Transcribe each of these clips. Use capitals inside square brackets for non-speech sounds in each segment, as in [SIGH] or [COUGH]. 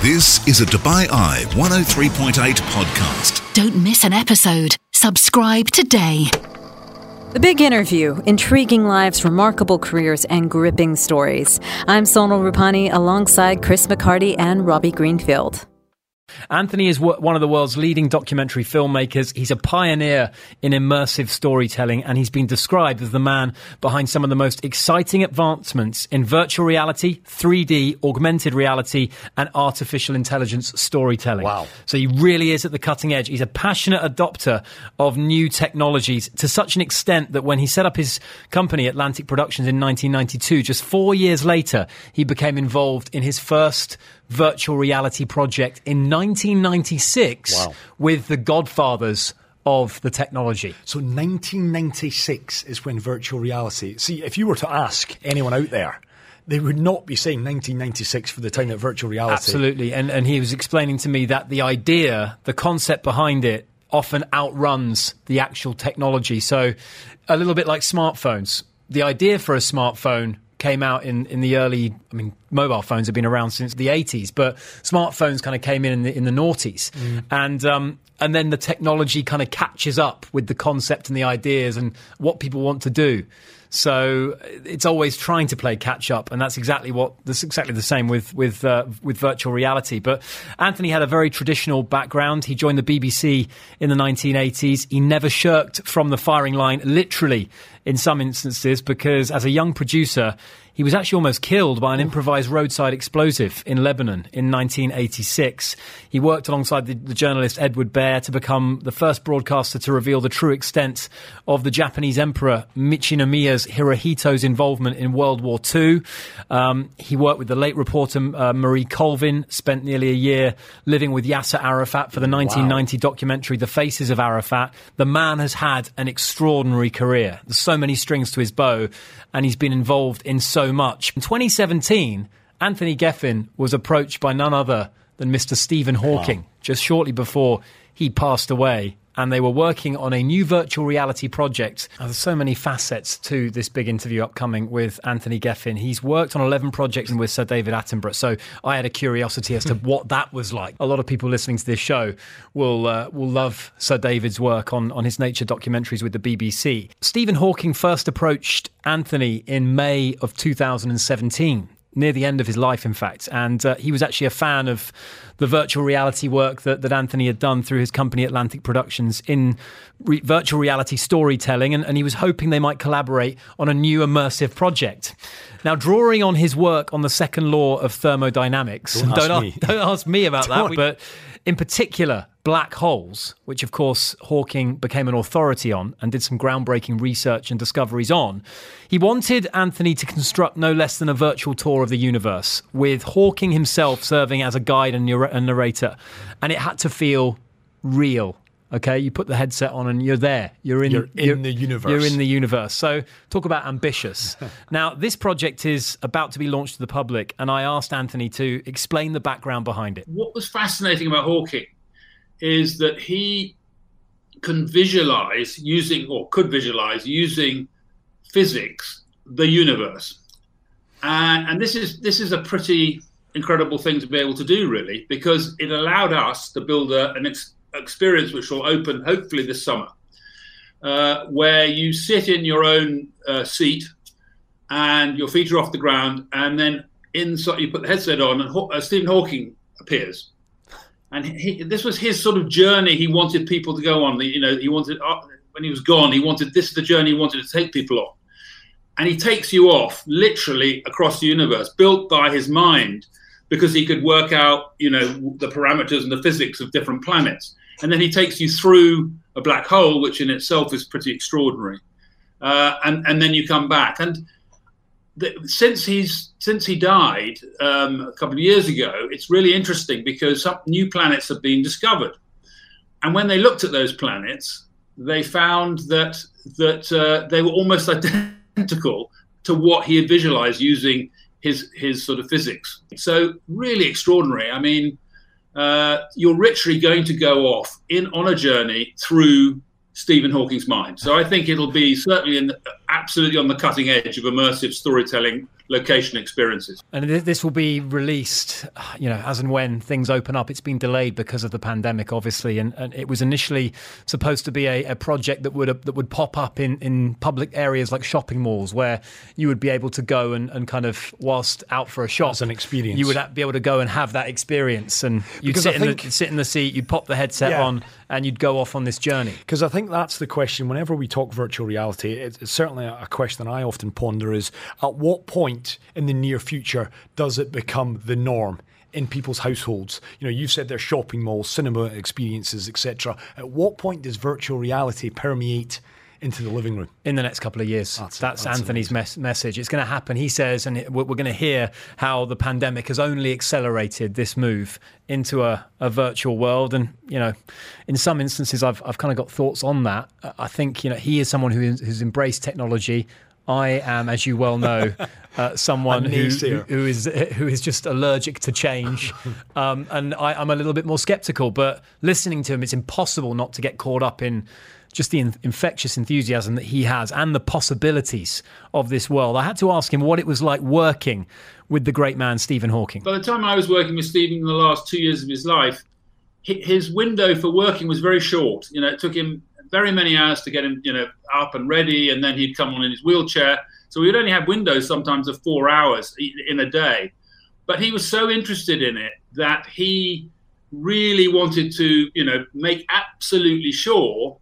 This is a Dubai Eye 103.8 podcast. Don't miss an episode. Subscribe today. The Big Interview Intriguing Lives, Remarkable Careers, and Gripping Stories. I'm Sonal Rupani alongside Chris McCarty and Robbie Greenfield. Anthony is one of the world's leading documentary filmmakers. He's a pioneer in immersive storytelling, and he's been described as the man behind some of the most exciting advancements in virtual reality, 3D, augmented reality, and artificial intelligence storytelling. Wow. So he really is at the cutting edge. He's a passionate adopter of new technologies to such an extent that when he set up his company, Atlantic Productions, in 1992, just four years later, he became involved in his first virtual reality project in 1996 wow. with the godfathers of the technology. So 1996 is when virtual reality. See, if you were to ask anyone out there, they would not be saying 1996 for the time that virtual reality. Absolutely. And and he was explaining to me that the idea, the concept behind it often outruns the actual technology. So a little bit like smartphones. The idea for a smartphone came out in, in the early, I mean, mobile phones have been around since the 80s, but smartphones kind of came in in the, in the noughties. Mm. And, um, and then the technology kind of catches up with the concept and the ideas and what people want to do. So it's always trying to play catch up, and that's exactly what that's exactly the same with with uh, with virtual reality. But Anthony had a very traditional background. He joined the BBC in the 1980s. He never shirked from the firing line, literally in some instances, because as a young producer, he was actually almost killed by an improvised roadside explosive in Lebanon in 1986. He worked alongside the, the, journalist Edward Behr to become the first broadcaster to reveal the true extent of the Japanese Emperor Michinomiya Hirohito's involvement in World War II. Um, he worked with the late reporter uh, Marie Colvin, spent nearly a year living with Yasser Arafat for the 1990 wow. documentary The Faces of Arafat. The man has had an extraordinary career. There's so many strings to his bow, and he's been involved in so much. In 2017, Anthony Geffen was approached by none other than Mr. Stephen Hawking wow. just shortly before he passed away and they were working on a new virtual reality project. Now, there's so many facets to this big interview upcoming with Anthony Geffen. He's worked on 11 projects with Sir David Attenborough, so I had a curiosity as to what that was like. A lot of people listening to this show will uh, will love Sir David's work on, on his nature documentaries with the BBC. Stephen Hawking first approached Anthony in May of 2017 near the end of his life, in fact. And uh, he was actually a fan of the virtual reality work that, that Anthony had done through his company Atlantic Productions in re- virtual reality storytelling. And, and he was hoping they might collaborate on a new immersive project. Now, drawing on his work on the second law of thermodynamics, don't, [LAUGHS] don't, ask, don't ask me about [LAUGHS] that, but in particular, black holes, which of course Hawking became an authority on and did some groundbreaking research and discoveries on, he wanted Anthony to construct no less than a virtual tour of the universe, with Hawking himself serving as a guide and narrator. And it had to feel real Okay, you put the headset on and you're there. You're in, you're in you're, the universe. You're in the universe. So, talk about ambitious. [LAUGHS] now, this project is about to be launched to the public, and I asked Anthony to explain the background behind it. What was fascinating about Hawking is that he can visualize using, or could visualize using physics, the universe. And, and this is this is a pretty incredible thing to be able to do, really, because it allowed us to build a, an ex- experience which will open hopefully this summer, uh, where you sit in your own uh, seat and your feet are off the ground, and then inside you put the headset on, and uh, Stephen Hawking appears. And he, this was his sort of journey he wanted people to go on. You know, he wanted uh, when he was gone, he wanted this is the journey he wanted to take people on, and he takes you off literally across the universe, built by his mind because he could work out, you know, the parameters and the physics of different planets. And then he takes you through a black hole, which in itself is pretty extraordinary. Uh, and and then you come back. And the, since he's since he died um, a couple of years ago, it's really interesting because some new planets have been discovered. And when they looked at those planets, they found that that uh, they were almost [LAUGHS] identical to what he had visualized using his his sort of physics. So really extraordinary. I mean, uh, you're literally going to go off in on a journey through Stephen Hawking's mind. So I think it'll be certainly in absolutely on the cutting edge of immersive storytelling location experiences. And this will be released, you know, as and when things open up. It's been delayed because of the pandemic, obviously, and, and it was initially supposed to be a, a project that would that would pop up in, in public areas like shopping malls, where you would be able to go and, and kind of whilst out for a shop, as an experience, you would be able to go and have that experience, and you'd sit in, the, sit in the seat, you'd pop the headset yeah. on, and you'd go off on this journey. Because I think that's the question. Whenever we talk virtual reality, it's, it's certainly a question I often ponder: is at what point point in the near future does it become the norm? in people's households. You know, you've said there's shopping malls, cinema experiences, etc. At what point does virtual reality permeate into the living room? In the next couple of years. That's, that's, that's Anthony's mes- message. It's going to happen. He says, and we're going to hear how the pandemic has only accelerated this move into a, a virtual world. And, you know, in some instances, I've, I've kind of got thoughts on that. I think, you know, he is someone who is, who's embraced technology I am, as you well know, [LAUGHS] uh, someone who, who is who is just allergic to change, [LAUGHS] um, and I, am a little bit more skeptical. But listening to him, it's impossible not to get caught up in just the in- infectious enthusiasm that he has and the possibilities of this world. I had to ask him what it was like working with the great man Stephen Hawking. By the time I was working with Stephen in the last two years of his life, his window for working was very short. You know, it took him very many hours to get him, you know, up and ready, and then he'd come on in his wheelchair. So we'd only have windows sometimes of four hours in a day. But he was so interested in it that he really wanted to, you know, make absolutely sure,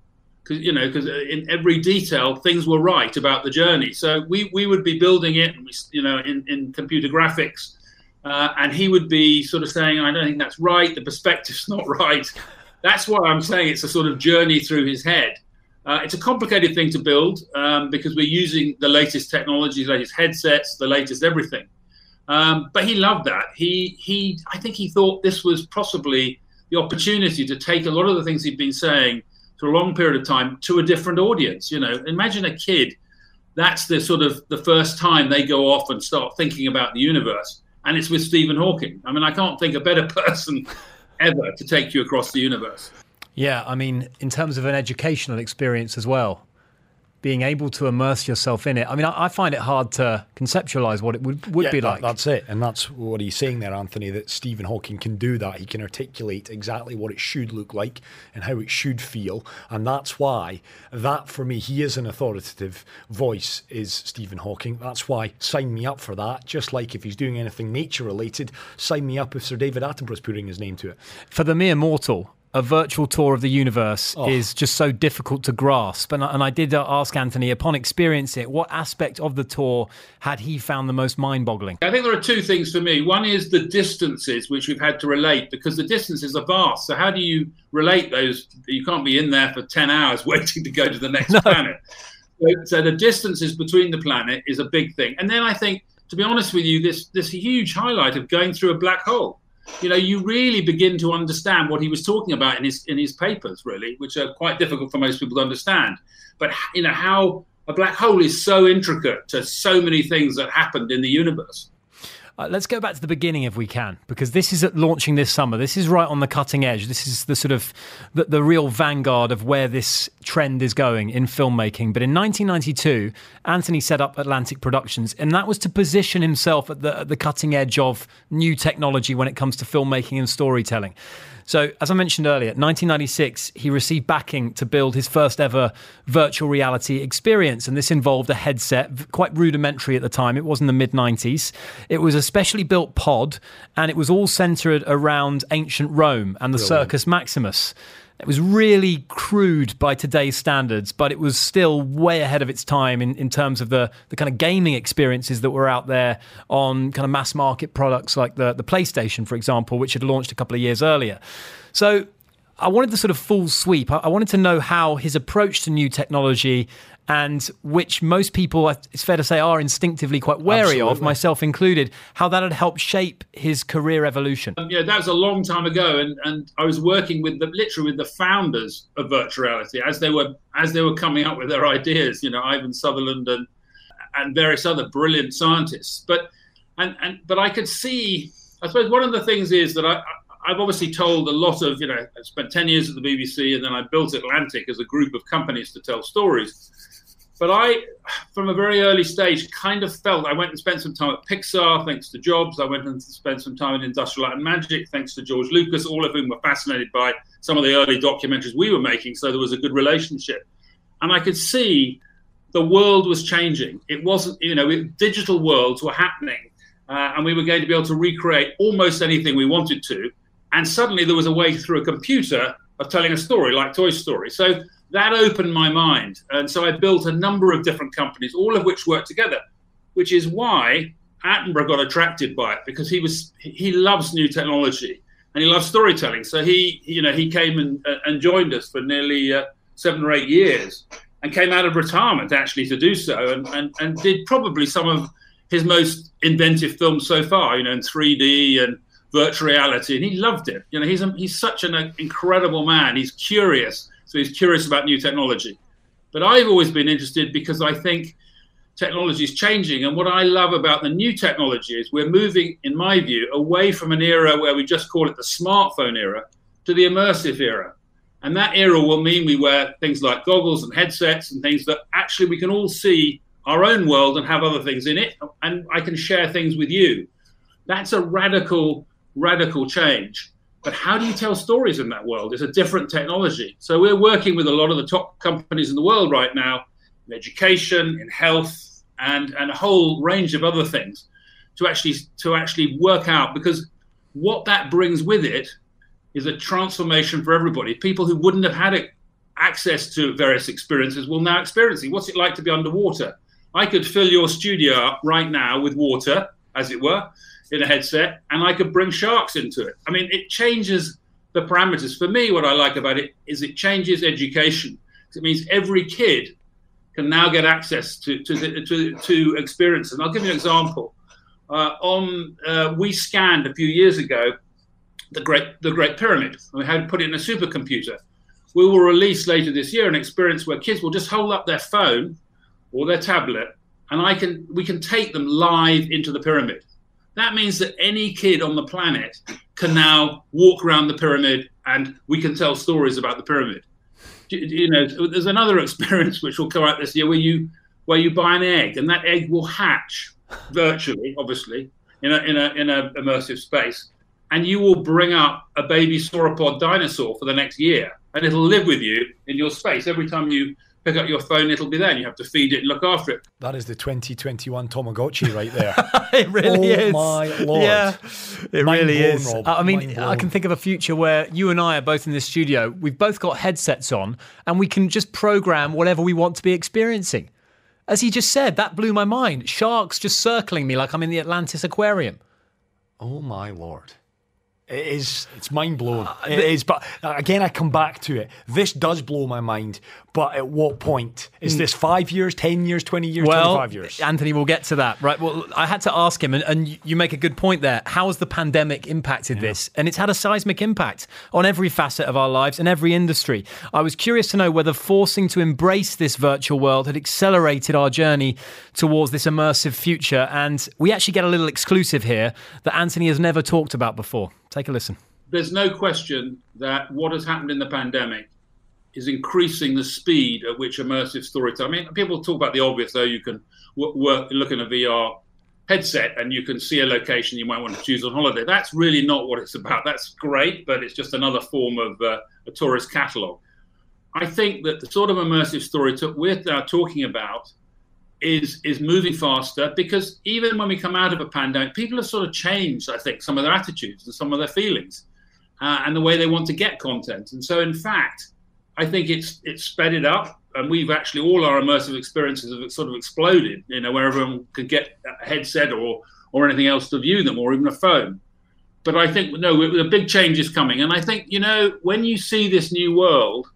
because you know, because in every detail things were right about the journey. So we we would be building it, you know, in in computer graphics. Uh, and he would be sort of saying, I don't think that's right. The perspective's [LAUGHS] not right. That's why I'm saying it's a sort of journey through his head. Uh, it's a complicated thing to build um, because we're using the latest technologies, latest headsets, the latest everything. Um, but he loved that. He he. I think he thought this was possibly the opportunity to take a lot of the things he'd been saying for a long period of time to a different audience. You know, imagine a kid. That's the sort of the first time they go off and start thinking about the universe, and it's with Stephen Hawking. I mean, I can't think a better [LAUGHS] person ever to take you across the universe. Yeah, I mean, in terms of an educational experience as well, being able to immerse yourself in it. I mean, I, I find it hard to conceptualize what it would, would yeah, be like. That, that's it. And that's what he's saying there, Anthony, that Stephen Hawking can do that. He can articulate exactly what it should look like and how it should feel. And that's why, that for me, he is an authoritative voice, is Stephen Hawking. That's why, sign me up for that. Just like if he's doing anything nature related, sign me up if Sir David Attenborough's putting his name to it. For the mere mortal, a virtual tour of the universe oh. is just so difficult to grasp. And, and I did uh, ask Anthony, upon experiencing it, what aspect of the tour had he found the most mind boggling? I think there are two things for me. One is the distances which we've had to relate because the distances are vast. So, how do you relate those? You can't be in there for 10 hours [LAUGHS] waiting to go to the next no. planet. So, so, the distances between the planet is a big thing. And then I think, to be honest with you, this, this huge highlight of going through a black hole you know, you really begin to understand what he was talking about in his in his papers, really, which are quite difficult for most people to understand. But you know how a black hole is so intricate to so many things that happened in the universe. Uh, let's go back to the beginning if we can, because this is at launching this summer. This is right on the cutting edge. This is the sort of the, the real vanguard of where this trend is going in filmmaking. But in 1992, Anthony set up Atlantic Productions, and that was to position himself at the, at the cutting edge of new technology when it comes to filmmaking and storytelling. So, as I mentioned earlier, 1996, he received backing to build his first ever virtual reality experience. And this involved a headset, quite rudimentary at the time. It was in the mid 90s. It was a specially built pod, and it was all centered around ancient Rome and the Brilliant. Circus Maximus. It was really crude by today's standards, but it was still way ahead of its time in, in terms of the, the kind of gaming experiences that were out there on kind of mass market products like the, the PlayStation, for example, which had launched a couple of years earlier. So I wanted the sort of full sweep. I wanted to know how his approach to new technology and which most people, it's fair to say, are instinctively quite wary Absolutely. of, myself included, how that had helped shape his career evolution. Um, yeah, that was a long time ago, and, and I was working with the literally with the founders of virtual reality as they were as they were coming up with their ideas. You know, Ivan Sutherland and and various other brilliant scientists. But and and but I could see. I suppose one of the things is that I, I've obviously told a lot of, you know, I spent 10 years at the BBC and then I built Atlantic as a group of companies to tell stories. But I, from a very early stage, kind of felt I went and spent some time at Pixar, thanks to Jobs. I went and spent some time in Industrial Light and Magic, thanks to George Lucas, all of whom were fascinated by some of the early documentaries we were making. So there was a good relationship. And I could see the world was changing. It wasn't, you know, it, digital worlds were happening. Uh, and we were going to be able to recreate almost anything we wanted to. And suddenly there was a way through a computer of telling a story like Toy Story. So that opened my mind. And so I built a number of different companies, all of which worked together, which is why Attenborough got attracted by it because he was he loves new technology and he loves storytelling. So he you know he came and, and joined us for nearly uh, seven or eight years and came out of retirement actually to do so and, and, and did probably some of his most inventive films so far, you know, in 3D and virtual reality, and he loved it. You know, he's a, he's such an uh, incredible man. He's curious, so he's curious about new technology. But I've always been interested because I think technology is changing, and what I love about the new technology is we're moving, in my view, away from an era where we just call it the smartphone era to the immersive era. And that era will mean we wear things like goggles and headsets and things that actually we can all see our own world and have other things in it, and I can share things with you. That's a radical radical change. But how do you tell stories in that world? It's a different technology. So we're working with a lot of the top companies in the world right now in education, in health, and, and a whole range of other things to actually to actually work out because what that brings with it is a transformation for everybody. People who wouldn't have had it, access to various experiences will now experience it. What's it like to be underwater? I could fill your studio up right now with water, as it were, in a headset, and I could bring sharks into it. I mean, it changes the parameters. For me, what I like about it is it changes education. It means every kid can now get access to to to, to experience. And I'll give you an example. Uh, on uh, we scanned a few years ago the Great the Great Pyramid. And we had to put it in a supercomputer. We will release later this year an experience where kids will just hold up their phone or their tablet, and I can we can take them live into the pyramid. That means that any kid on the planet can now walk around the pyramid and we can tell stories about the pyramid. You know, there's another [LAUGHS] experience which will come out this year where you where you buy an egg and that egg will hatch virtually, obviously, in a in a in a immersive space, and you will bring up a baby sauropod dinosaur for the next year, and it'll live with you in your space every time you pick up your phone, it'll be there, and you have to feed it and look after it. That is the 2021 Tamagotchi right there. [LAUGHS] it really oh is. my lord! Yeah, it Mind really blown, is. Rob. I mean, I can think of a future where you and I are both in this studio. We've both got headsets on, and we can just program whatever we want to be experiencing. As he just said, that blew my mind. Sharks just circling me like I'm in the Atlantis Aquarium. Oh my lord. It is. It's mind blowing. Uh, it is. But uh, again, I come back to it. This does blow my mind. But at what point is this? Five years, ten years, twenty years, Hmm. Well, twenty-five years? Anthony, we'll get to that, right? Well, I had to ask him, and, and you make a good point there. How has the pandemic impacted this? And it's had a seismic impact on every facet of our lives and every industry. I was curious to know whether forcing to embrace this virtual world had accelerated our journey towards this immersive future. And we actually get a little exclusive here that Anthony has never talked about before. Take a listen. There's no question that what has happened in the pandemic is increasing the speed at which immersive storytelling. I mean, people talk about the obvious, though. You can work, look in a VR headset and you can see a location you might want to choose on holiday. That's really not what it's about. That's great, but it's just another form of uh, a tourist catalogue. I think that the sort of immersive story t- we're now talking about is is moving faster because even when we come out of a pandemic, people have sort of changed. I think some of their attitudes and some of their feelings, uh, and the way they want to get content. And so, in fact, I think it's it's sped it up, and we've actually all our immersive experiences have sort of exploded. You know, where everyone could get a headset or or anything else to view them, or even a phone. But I think no, a big change is coming, and I think you know when you see this new world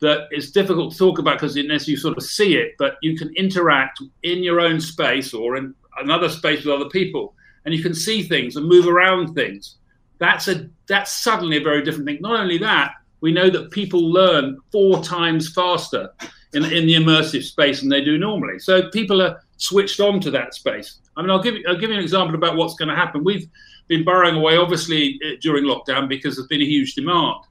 that it's difficult to talk about because unless you sort of see it, but you can interact in your own space or in another space with other people, and you can see things and move around things. That's a that's suddenly a very different thing. Not only that, we know that people learn four times faster in, in the immersive space than they do normally. So people are switched on to that space. I mean, I'll give you, I'll give you an example about what's going to happen. We've been burrowing away, obviously, uh, during lockdown because there's been a huge demand.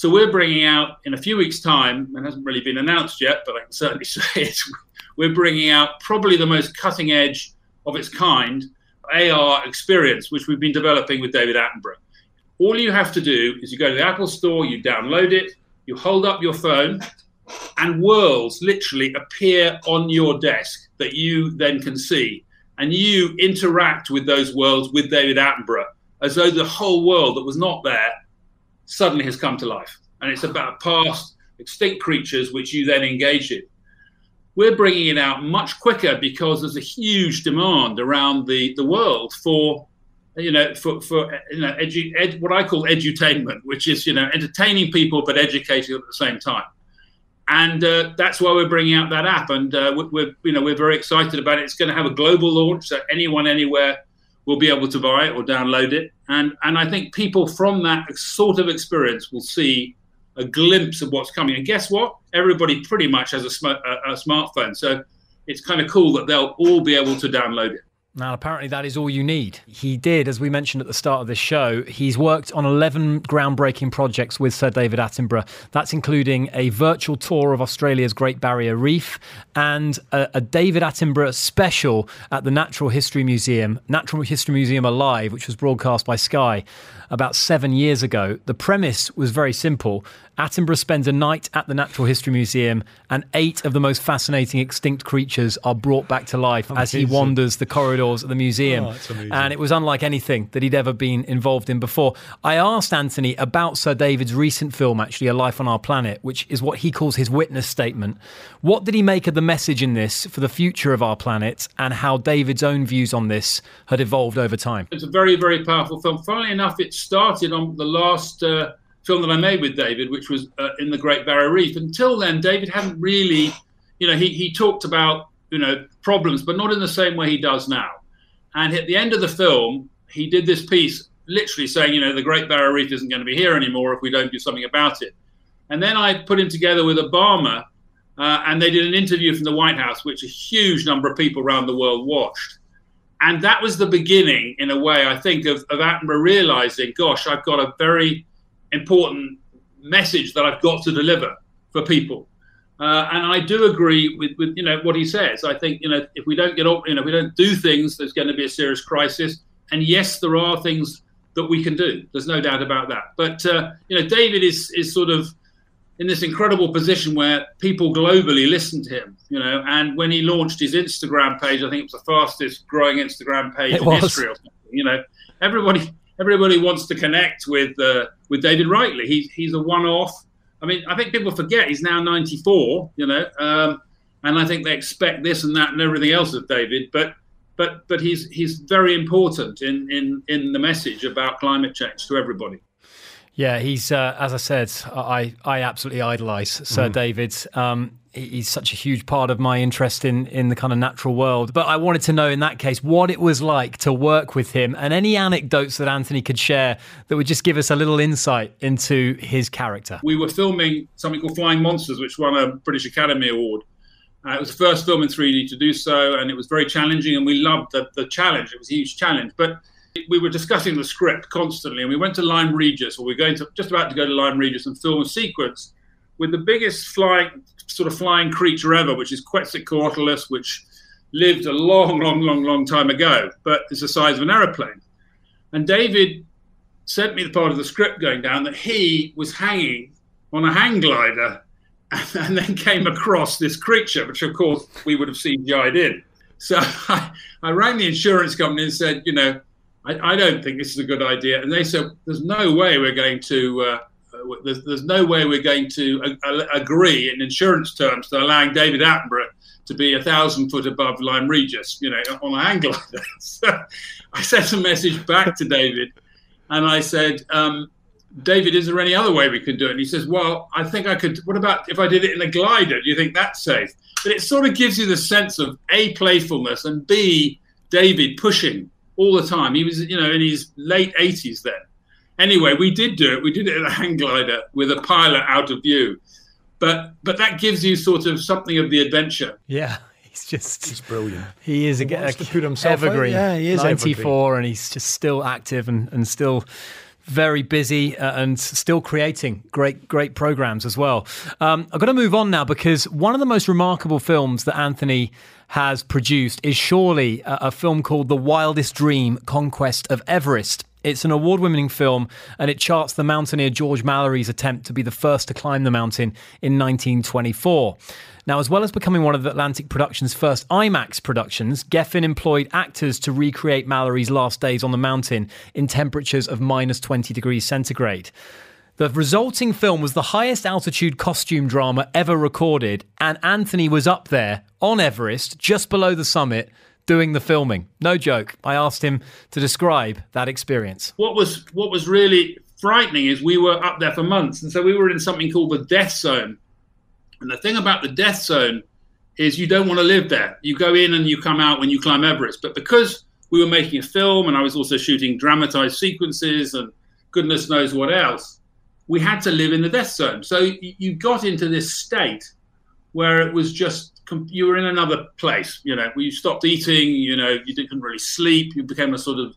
So we're bringing out in a few weeks' time, and hasn't really been announced yet, but I can certainly [LAUGHS] say it. We're bringing out probably the most cutting edge of its kind AR experience, which we've been developing with David Attenborough. All you have to do is you go to the Apple Store, you download it, you hold up your phone, and worlds literally appear on your desk that you then can see. And you interact with those worlds with David Attenborough as though the whole world that was not there suddenly has come to life. And it's about past extinct creatures which you then engage in. We're bringing it out much quicker because there's a huge demand around the, the world for, you know, for, for you know, edu, ed, what I call edutainment, which is, you know, entertaining people but educating at the same time. And uh, that's why we're bringing out that app, and uh, we're, you know, we're very excited about it. It's going to have a global launch, so anyone, anywhere will be able to buy it or download it. And, and I think people from that sort of experience will see a glimpse of what's coming. And guess what? Everybody pretty much has a, sm- a, a smartphone. So it's kind of cool that they'll all be able to download it. Now, apparently, that is all you need. He did, as we mentioned at the start of this show, he's worked on 11 groundbreaking projects with Sir David Attenborough. That's including a virtual tour of Australia's Great Barrier Reef and a, a David Attenborough special at the Natural History Museum, Natural History Museum Alive, which was broadcast by Sky about seven years ago. The premise was very simple. Attenborough spends a night at the Natural History Museum, and eight of the most fascinating extinct creatures are brought back to life Amazing. as he wanders the corridors of the museum. Oh, and it was unlike anything that he'd ever been involved in before. I asked Anthony about Sir David's recent film, actually, A Life on Our Planet, which is what he calls his witness statement. What did he make of the message in this for the future of our planet, and how David's own views on this had evolved over time? It's a very, very powerful film. Funnily enough, it started on the last uh, film that I made with David, which was uh, in the Great Barrier Reef. Until then, David hadn't really, you know, he, he talked about, you know, problems, but not in the same way he does now. And at the end of the film, he did this piece literally saying, you know, the Great Barrier Reef isn't going to be here anymore if we don't do something about it. And then I put him together with Obama, uh, and they did an interview from the White House, which a huge number of people around the world watched and that was the beginning, in a way, I think, of, of Attenborough realizing, gosh, I've got a very important message that I've got to deliver for people. Uh, and I do agree with, with you know what he says. I think you know if we don't get up, you know, if we don't do things, there's going to be a serious crisis. And yes, there are things that we can do. There's no doubt about that. But uh, you know, David is is sort of in this incredible position where people globally listen to him, you know. And when he launched his Instagram page, I think it was the fastest growing Instagram page it in was. history. Or something, you know, everybody everybody wants to connect with uh, with David Rightly. He's he's a one-off. I mean, I think people forget he's now 94. You know, um, and I think they expect this and that and everything else of David, but. But, but he's he's very important in, in, in the message about climate change to everybody. Yeah, he's uh, as I said, I I absolutely idolise Sir mm. David. Um, he's such a huge part of my interest in in the kind of natural world. But I wanted to know in that case what it was like to work with him, and any anecdotes that Anthony could share that would just give us a little insight into his character. We were filming something called Flying Monsters, which won a British Academy Award. Uh, it was the first film in 3D to do so, and it was very challenging, and we loved the, the challenge. It was a huge challenge, but we were discussing the script constantly, and we went to Lyme Regis, or we are going to just about to go to Lyme Regis and film a sequence with the biggest flying sort of flying creature ever, which is Quetzalcoatlus, which lived a long, long, long, long time ago, but is the size of an aeroplane. And David sent me the part of the script going down that he was hanging on a hang glider [LAUGHS] and then came across this creature, which of course we would have seen CGI'd in. So [LAUGHS] I, I rang the insurance company and said, you know, I, I, don't think this is a good idea. And they said, there's no way we're going to, uh there's, there's, no way we're going to agree in insurance terms to allowing David Attenborough to be a thousand foot above Lyme Regis, you know, on an angle. like that. [LAUGHS] so I sent a message back to David and I said, um, David, is there any other way we could do it? And he says, Well, I think I could. What about if I did it in a glider? Do you think that's safe? But it sort of gives you the sense of A, playfulness, and B, David pushing all the time. He was, you know, in his late 80s then. Anyway, we did do it. We did it in a hang glider with a pilot out of view. But but that gives you sort of something of the adventure. Yeah. [LAUGHS] He's just he's brilliant. He is he a, a, put himself evergreen. Out. Yeah, he is 94 evergreen. and he's just still active and, and still very busy uh, and still creating great, great programs as well. Um, I've got to move on now because one of the most remarkable films that Anthony has produced is surely a, a film called The Wildest Dream Conquest of Everest. It's an award winning film and it charts the mountaineer George Mallory's attempt to be the first to climb the mountain in 1924. Now, as well as becoming one of Atlantic Productions' first IMAX productions, Geffen employed actors to recreate Mallory's last days on the mountain in temperatures of minus 20 degrees centigrade. The resulting film was the highest altitude costume drama ever recorded, and Anthony was up there on Everest, just below the summit, doing the filming. No joke. I asked him to describe that experience. What was what was really frightening is we were up there for months, and so we were in something called the death zone. And the thing about the death zone is you don't want to live there. You go in and you come out when you climb Everest. But because we were making a film and I was also shooting dramatized sequences and goodness knows what else, we had to live in the death zone. So you got into this state where it was just you were in another place. You know, you stopped eating. You know, you didn't really sleep. You became a sort of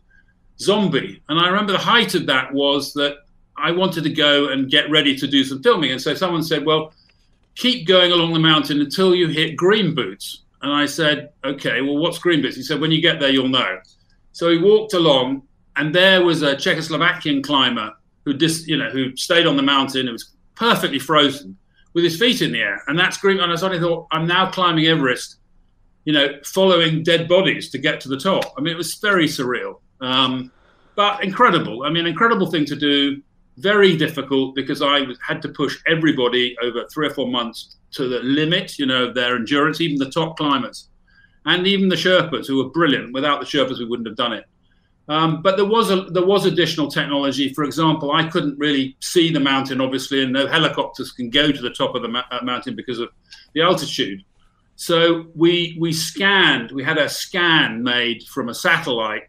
zombie. And I remember the height of that was that I wanted to go and get ready to do some filming. And so someone said, "Well, keep going along the mountain until you hit green boots." And I said, "Okay, well, what's green boots?" He said, "When you get there, you'll know." So he walked along, and there was a Czechoslovakian climber who just, you know, who stayed on the mountain. It was perfectly frozen with his feet in the air, and that's green. And I suddenly thought, I'm now climbing Everest, you know, following dead bodies to get to the top. I mean, it was very surreal, um, but incredible. I mean, incredible thing to do. Very difficult because I had to push everybody over three or four months to the limit, you know, of their endurance, even the top climbers, and even the Sherpas, who were brilliant. Without the Sherpas, we wouldn't have done it. Um, but there was a, there was additional technology. For example, I couldn't really see the mountain, obviously, and no helicopters can go to the top of the ma- uh, mountain because of the altitude. So we we scanned. We had a scan made from a satellite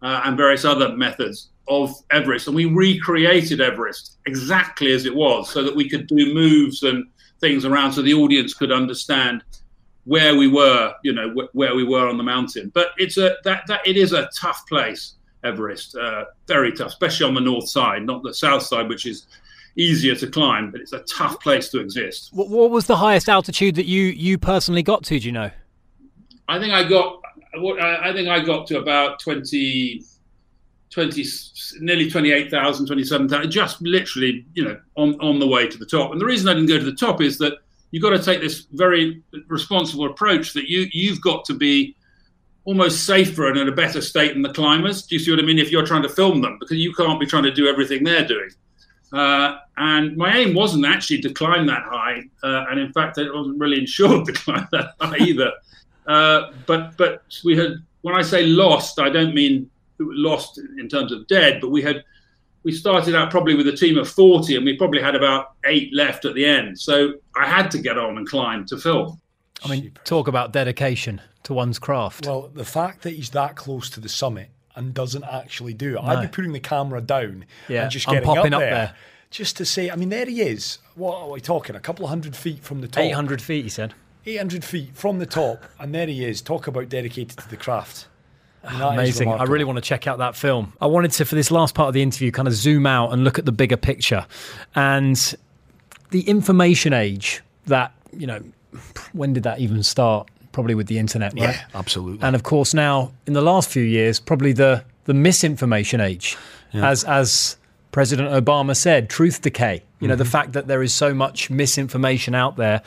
uh, and various other methods of Everest, and we recreated Everest exactly as it was, so that we could do moves and things around, so the audience could understand where we were, you know, wh- where we were on the mountain. But it's a that that it is a tough place. Everest. Uh, very tough, especially on the north side, not the south side, which is easier to climb, but it's a tough place to exist. What, what was the highest altitude that you you personally got to? Do you know? I think I got. I think I got to about 20, 20 nearly 28,000, 27,000, just literally, you know, on, on the way to the top. And the reason I didn't go to the top is that you've got to take this very responsible approach that you, you've got to be almost safer and in a better state than the climbers. Do you see what I mean? If you're trying to film them, because you can't be trying to do everything they're doing. Uh, and my aim wasn't actually to climb that high, uh, and in fact, I wasn't really [LAUGHS] insured to climb that high either. Uh, but but we had when I say lost, I don't mean lost in terms of dead, but we had we started out probably with a team of 40 and we probably had about eight left at the end so i had to get on and climb to film I mean, talk about dedication to one's craft. Well, the fact that he's that close to the summit and doesn't actually do it, no. I'd be putting the camera down yeah, and just getting popping up, there, up there, just to say. I mean, there he is. What are we talking? A couple of hundred feet from the top. Eight hundred feet, he said. Eight hundred feet from the top, and there he is. Talk about dedicated to the craft. Amazing. I really want to check out that film. I wanted to, for this last part of the interview, kind of zoom out and look at the bigger picture. And the information age that, you know, when did that even start? Probably with the internet, right? Yeah, absolutely. And of course, now in the last few years, probably the the misinformation age, yeah. as as President Obama said, truth decay. You know, mm-hmm. the fact that there is so much misinformation out there.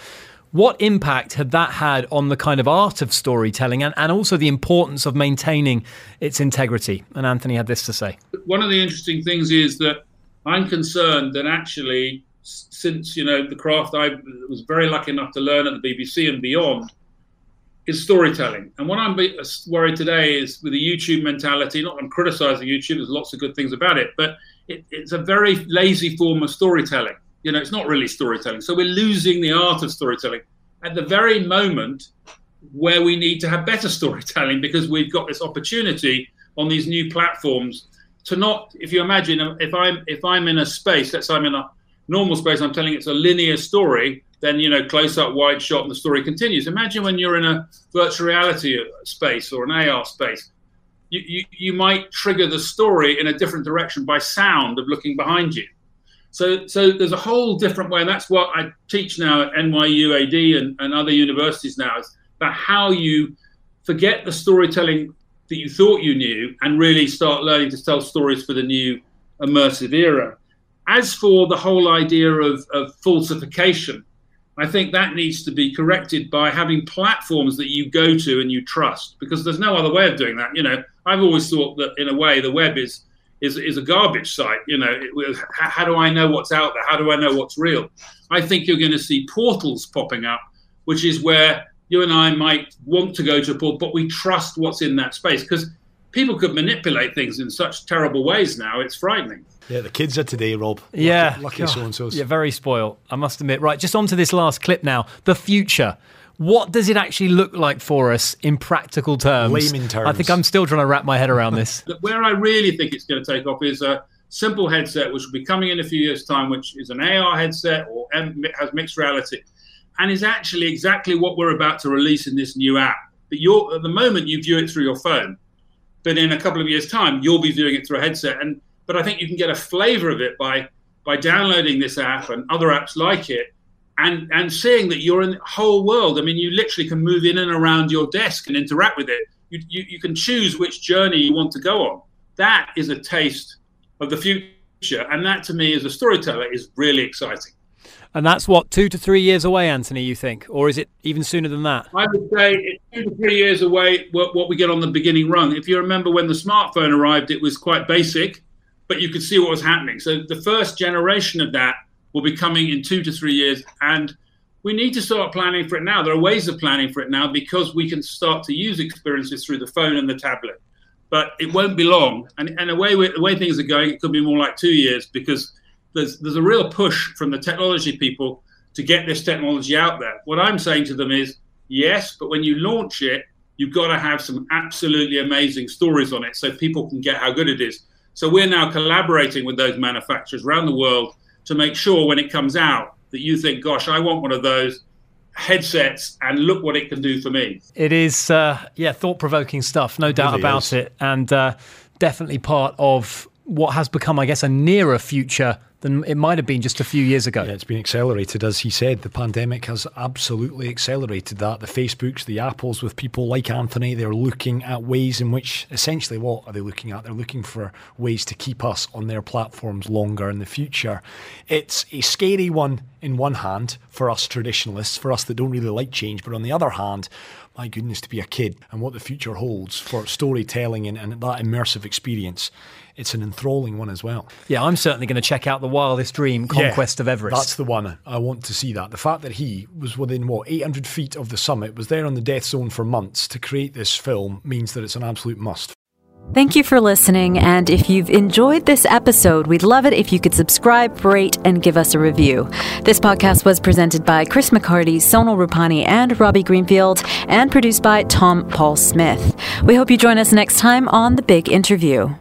What impact had that had on the kind of art of storytelling and, and also the importance of maintaining its integrity? And Anthony had this to say. One of the interesting things is that I'm concerned that actually since you know the craft I was very lucky enough to learn at the BBC and beyond is storytelling. And what I'm uh, worried today is with the YouTube mentality. Not I'm criticizing YouTube. There's lots of good things about it, but it, it's a very lazy form of storytelling. You know, it's not really storytelling. So we're losing the art of storytelling at the very moment where we need to have better [LAUGHS] storytelling because we've got this opportunity on these new platforms to not. If you imagine, if I'm if I'm in a space, let's say I'm in a normal space, I'm telling it's a linear story, then you know, close up, wide shot, and the story continues. Imagine when you're in a virtual reality space or an AR space. you, you, you might trigger the story in a different direction by sound of looking behind you. So, so there's a whole different way, and that's what I teach now at NYU AD and, and other universities now is about how you forget the storytelling that you thought you knew and really start learning to tell stories for the new immersive era. As for the whole idea of, of falsification, I think that needs to be corrected by having platforms that you go to and you trust, because there's no other way of doing that. You know, I've always thought that in a way the web is is, is a garbage site. You know, it, how do I know what's out there? How do I know what's real? I think you're going to see portals popping up, which is where you and I might want to go to a portal, but we trust what's in that space because people could manipulate things in such terrible ways now. It's frightening. Yeah, the kids are today, Rob. Yeah, lucky, so and so. Yeah, very spoiled. I must admit. Right, just on to this last clip now. The future. What does it actually look like for us in practical terms? Layman terms. I think I'm still trying to wrap my head around this. [LAUGHS] Where I really think it's going to take off is a simple headset, which will be coming in a few years' time, which is an AR headset or has mixed reality, and is actually exactly what we're about to release in this new app. But you're at the moment you view it through your phone, but in a couple of years' time you'll be viewing it through a headset and but I think you can get a flavor of it by by downloading this app and other apps like it and and seeing that you're in the whole world. I mean, you literally can move in and around your desk and interact with it. You, you, you can choose which journey you want to go on. That is a taste of the future. And that to me as a storyteller is really exciting. And that's what, two to three years away, Anthony, you think? Or is it even sooner than that? I would say it's two to three years away what, what we get on the beginning run. If you remember when the smartphone arrived, it was quite basic but you could see what was happening. So the first generation of that will be coming in two to three years, and we need to start planning for it now. There are ways of planning for it now because we can start to use experiences through the phone and the tablet. But it won't be long, and, and the way the way things are going, it could be more like two years because there's there's a real push from the technology people to get this technology out there. What I'm saying to them is yes, but when you launch it, you've got to have some absolutely amazing stories on it so people can get how good it is. So we're now collaborating with those manufacturers around the world to make sure when it comes out that you think, gosh, I want one of those headsets and look what it can do for me. It is, uh, yeah, thought provoking stuff, no doubt really about is. it. And uh, definitely part of what has become, I guess, a nearer future than it might have been just a few years ago. Yeah, it's been accelerated, as he said. The pandemic has absolutely accelerated that. The Facebooks, the Apples, with people like Anthony, they're looking at ways in which, essentially, what are they looking at? They're looking for ways to keep us on their platforms longer in the future. It's a scary one in one hand for us traditionalists, for us that don't really like change, but on the other hand, my goodness, to be a kid and what the future holds for storytelling and, and that immersive experience it's an enthralling one as well. Yeah, I'm certainly going to check out the wildest dream, Conquest yeah, of Everest. That's the one. I want to see that. The fact that he was within what 800 feet of the summit, was there on the death zone for months to create this film, means that it's an absolute must. Thank you for listening. And if you've enjoyed this episode, we'd love it if you could subscribe, rate, and give us a review. This podcast was presented by Chris McCarty, Sonal Rupani, and Robbie Greenfield, and produced by Tom Paul Smith. We hope you join us next time on The Big Interview.